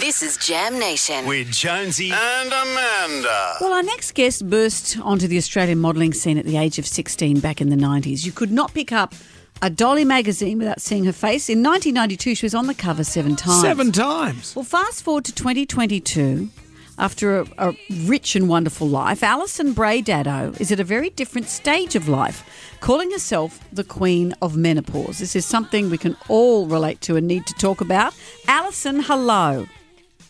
This is Jam Nation. with Jonesy and Amanda. Well, our next guest burst onto the Australian modelling scene at the age of 16 back in the 90s. You could not pick up a Dolly magazine without seeing her face. In 1992, she was on the cover seven times. Seven times. Well, fast forward to 2022. After a, a rich and wonderful life, Alison Brahe Daddo is at a very different stage of life, calling herself the Queen of Menopause. This is something we can all relate to and need to talk about. Alison, hello.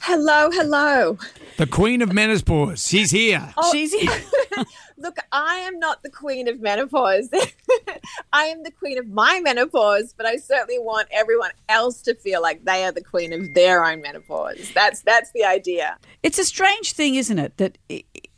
Hello, hello. The Queen of Menopause. She's here. Oh, She's here. Look, I am not the queen of menopause. I am the queen of my menopause, but I certainly want everyone else to feel like they are the queen of their own menopause. That's that's the idea. It's a strange thing, isn't it? That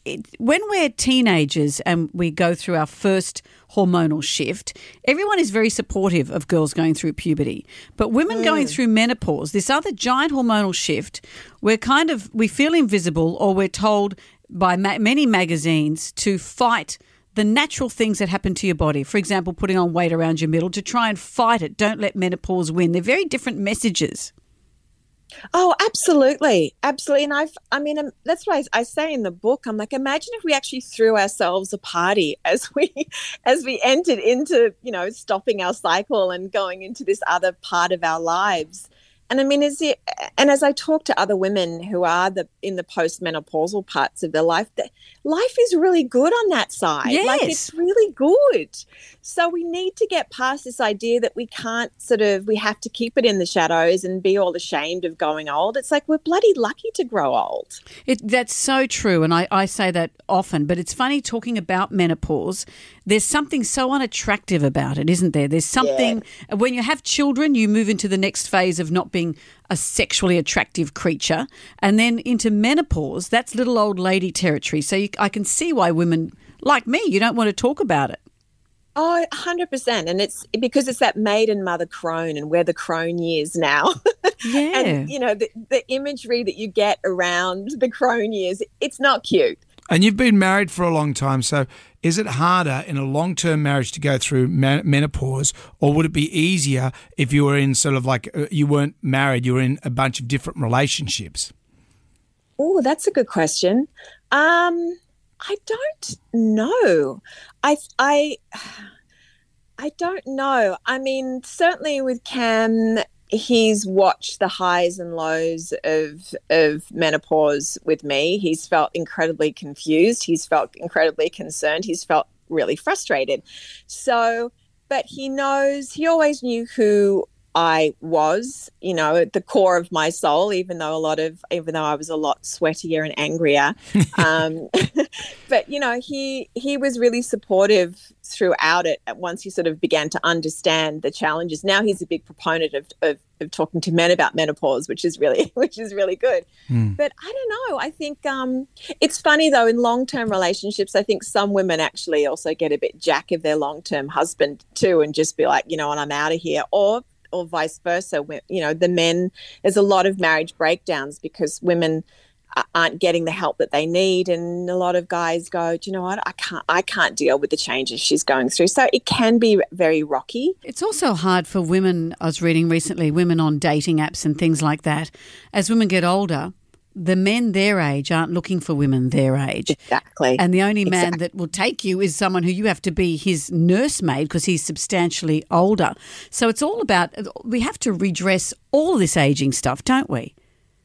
it, when we're teenagers and we go through our first hormonal shift, everyone is very supportive of girls going through puberty. But women mm. going through menopause, this other giant hormonal shift, we're kind of we feel invisible, or we're told by ma- many magazines to fight. The natural things that happen to your body, for example, putting on weight around your middle, to try and fight it. Don't let menopause win. They're very different messages. Oh, absolutely, absolutely. And I've, I mean, um, that's why I, I say in the book, I'm like, imagine if we actually threw ourselves a party as we, as we entered into, you know, stopping our cycle and going into this other part of our lives. And I mean, is it? And as I talk to other women who are the in the postmenopausal parts of their life, that life is really good on that side. Like Yes. it's really good. So we need to get past this idea that we can't sort of we have to keep it in the shadows and be all ashamed of going old. It's like we're bloody lucky to grow old. It, that's so true, and I, I say that often. But it's funny talking about menopause. There's something so unattractive about it, isn't there? There's something when you have children, you move into the next phase of not being a sexually attractive creature, and then into menopause. That's little old lady territory. So you, I can see why women like me, you don't want to talk about it. Oh, 100%. And it's because it's that maiden mother crone and we're the crone years now. Yeah. and, you know, the, the imagery that you get around the crone years, it's not cute. And you've been married for a long time. So is it harder in a long term marriage to go through menopause, or would it be easier if you were in sort of like uh, you weren't married, you were in a bunch of different relationships? Oh, that's a good question. Um, I don't know. I I I don't know. I mean, certainly with Cam, he's watched the highs and lows of of menopause with me. He's felt incredibly confused. He's felt incredibly concerned. He's felt really frustrated. So, but he knows. He always knew who I was, you know, at the core of my soul, even though a lot of, even though I was a lot sweatier and angrier. um, but you know, he he was really supportive throughout it. Once he sort of began to understand the challenges, now he's a big proponent of of, of talking to men about menopause, which is really which is really good. But I don't know. I think um, it's funny though. In long term relationships, I think some women actually also get a bit jack of their long term husband too, and just be like, you know, and I'm out of here, or or vice versa. You know, the men there's a lot of marriage breakdowns because women aren't getting the help that they need, and a lot of guys go, do you know what? I can't. I can't deal with the changes she's going through. So it can be very rocky. It's also hard for women, I was reading recently, women on dating apps and things like that. As women get older, the men their age aren't looking for women their age. Exactly. And the only man Exactly. that will take you is someone who you have to be his nursemaid because he's substantially older. So it's all about, we have to redress all this aging stuff, don't we?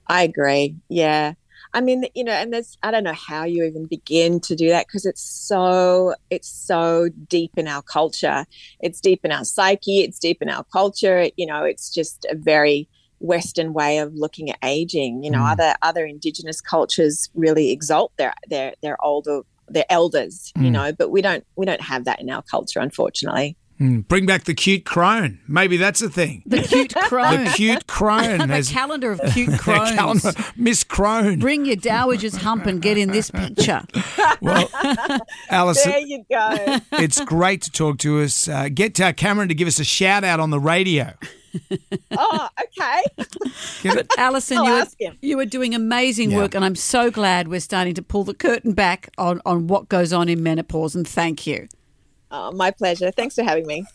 I agree. Yeah. I mean, you know, and there's I don't know how you even begin to do that because it's so it's so deep in our culture. It's deep in our psyche, it's deep in our culture. You know, it's just a very western way of looking at aging. You know, mm. other other indigenous cultures really exalt their their their older their elders, you mm. know, but we don't we don't have that in our culture unfortunately. Hmm, Bring back the cute crone. Maybe that's a thing. The cute crone. The cute crone. the has- calendar of cute crones. calendar- Miss Crone. Bring your dowager's hump and get in this picture. Well, Alison, There you go. it's great to talk to us. Uh, get uh, Cameron to give us a shout out on the radio. oh, okay. But Alison, you were, you were doing amazing Yeah. work, and I'm so glad we're starting to pull the curtain back on, on what goes on in menopause. And thank you. Oh, my pleasure. Thanks for having me.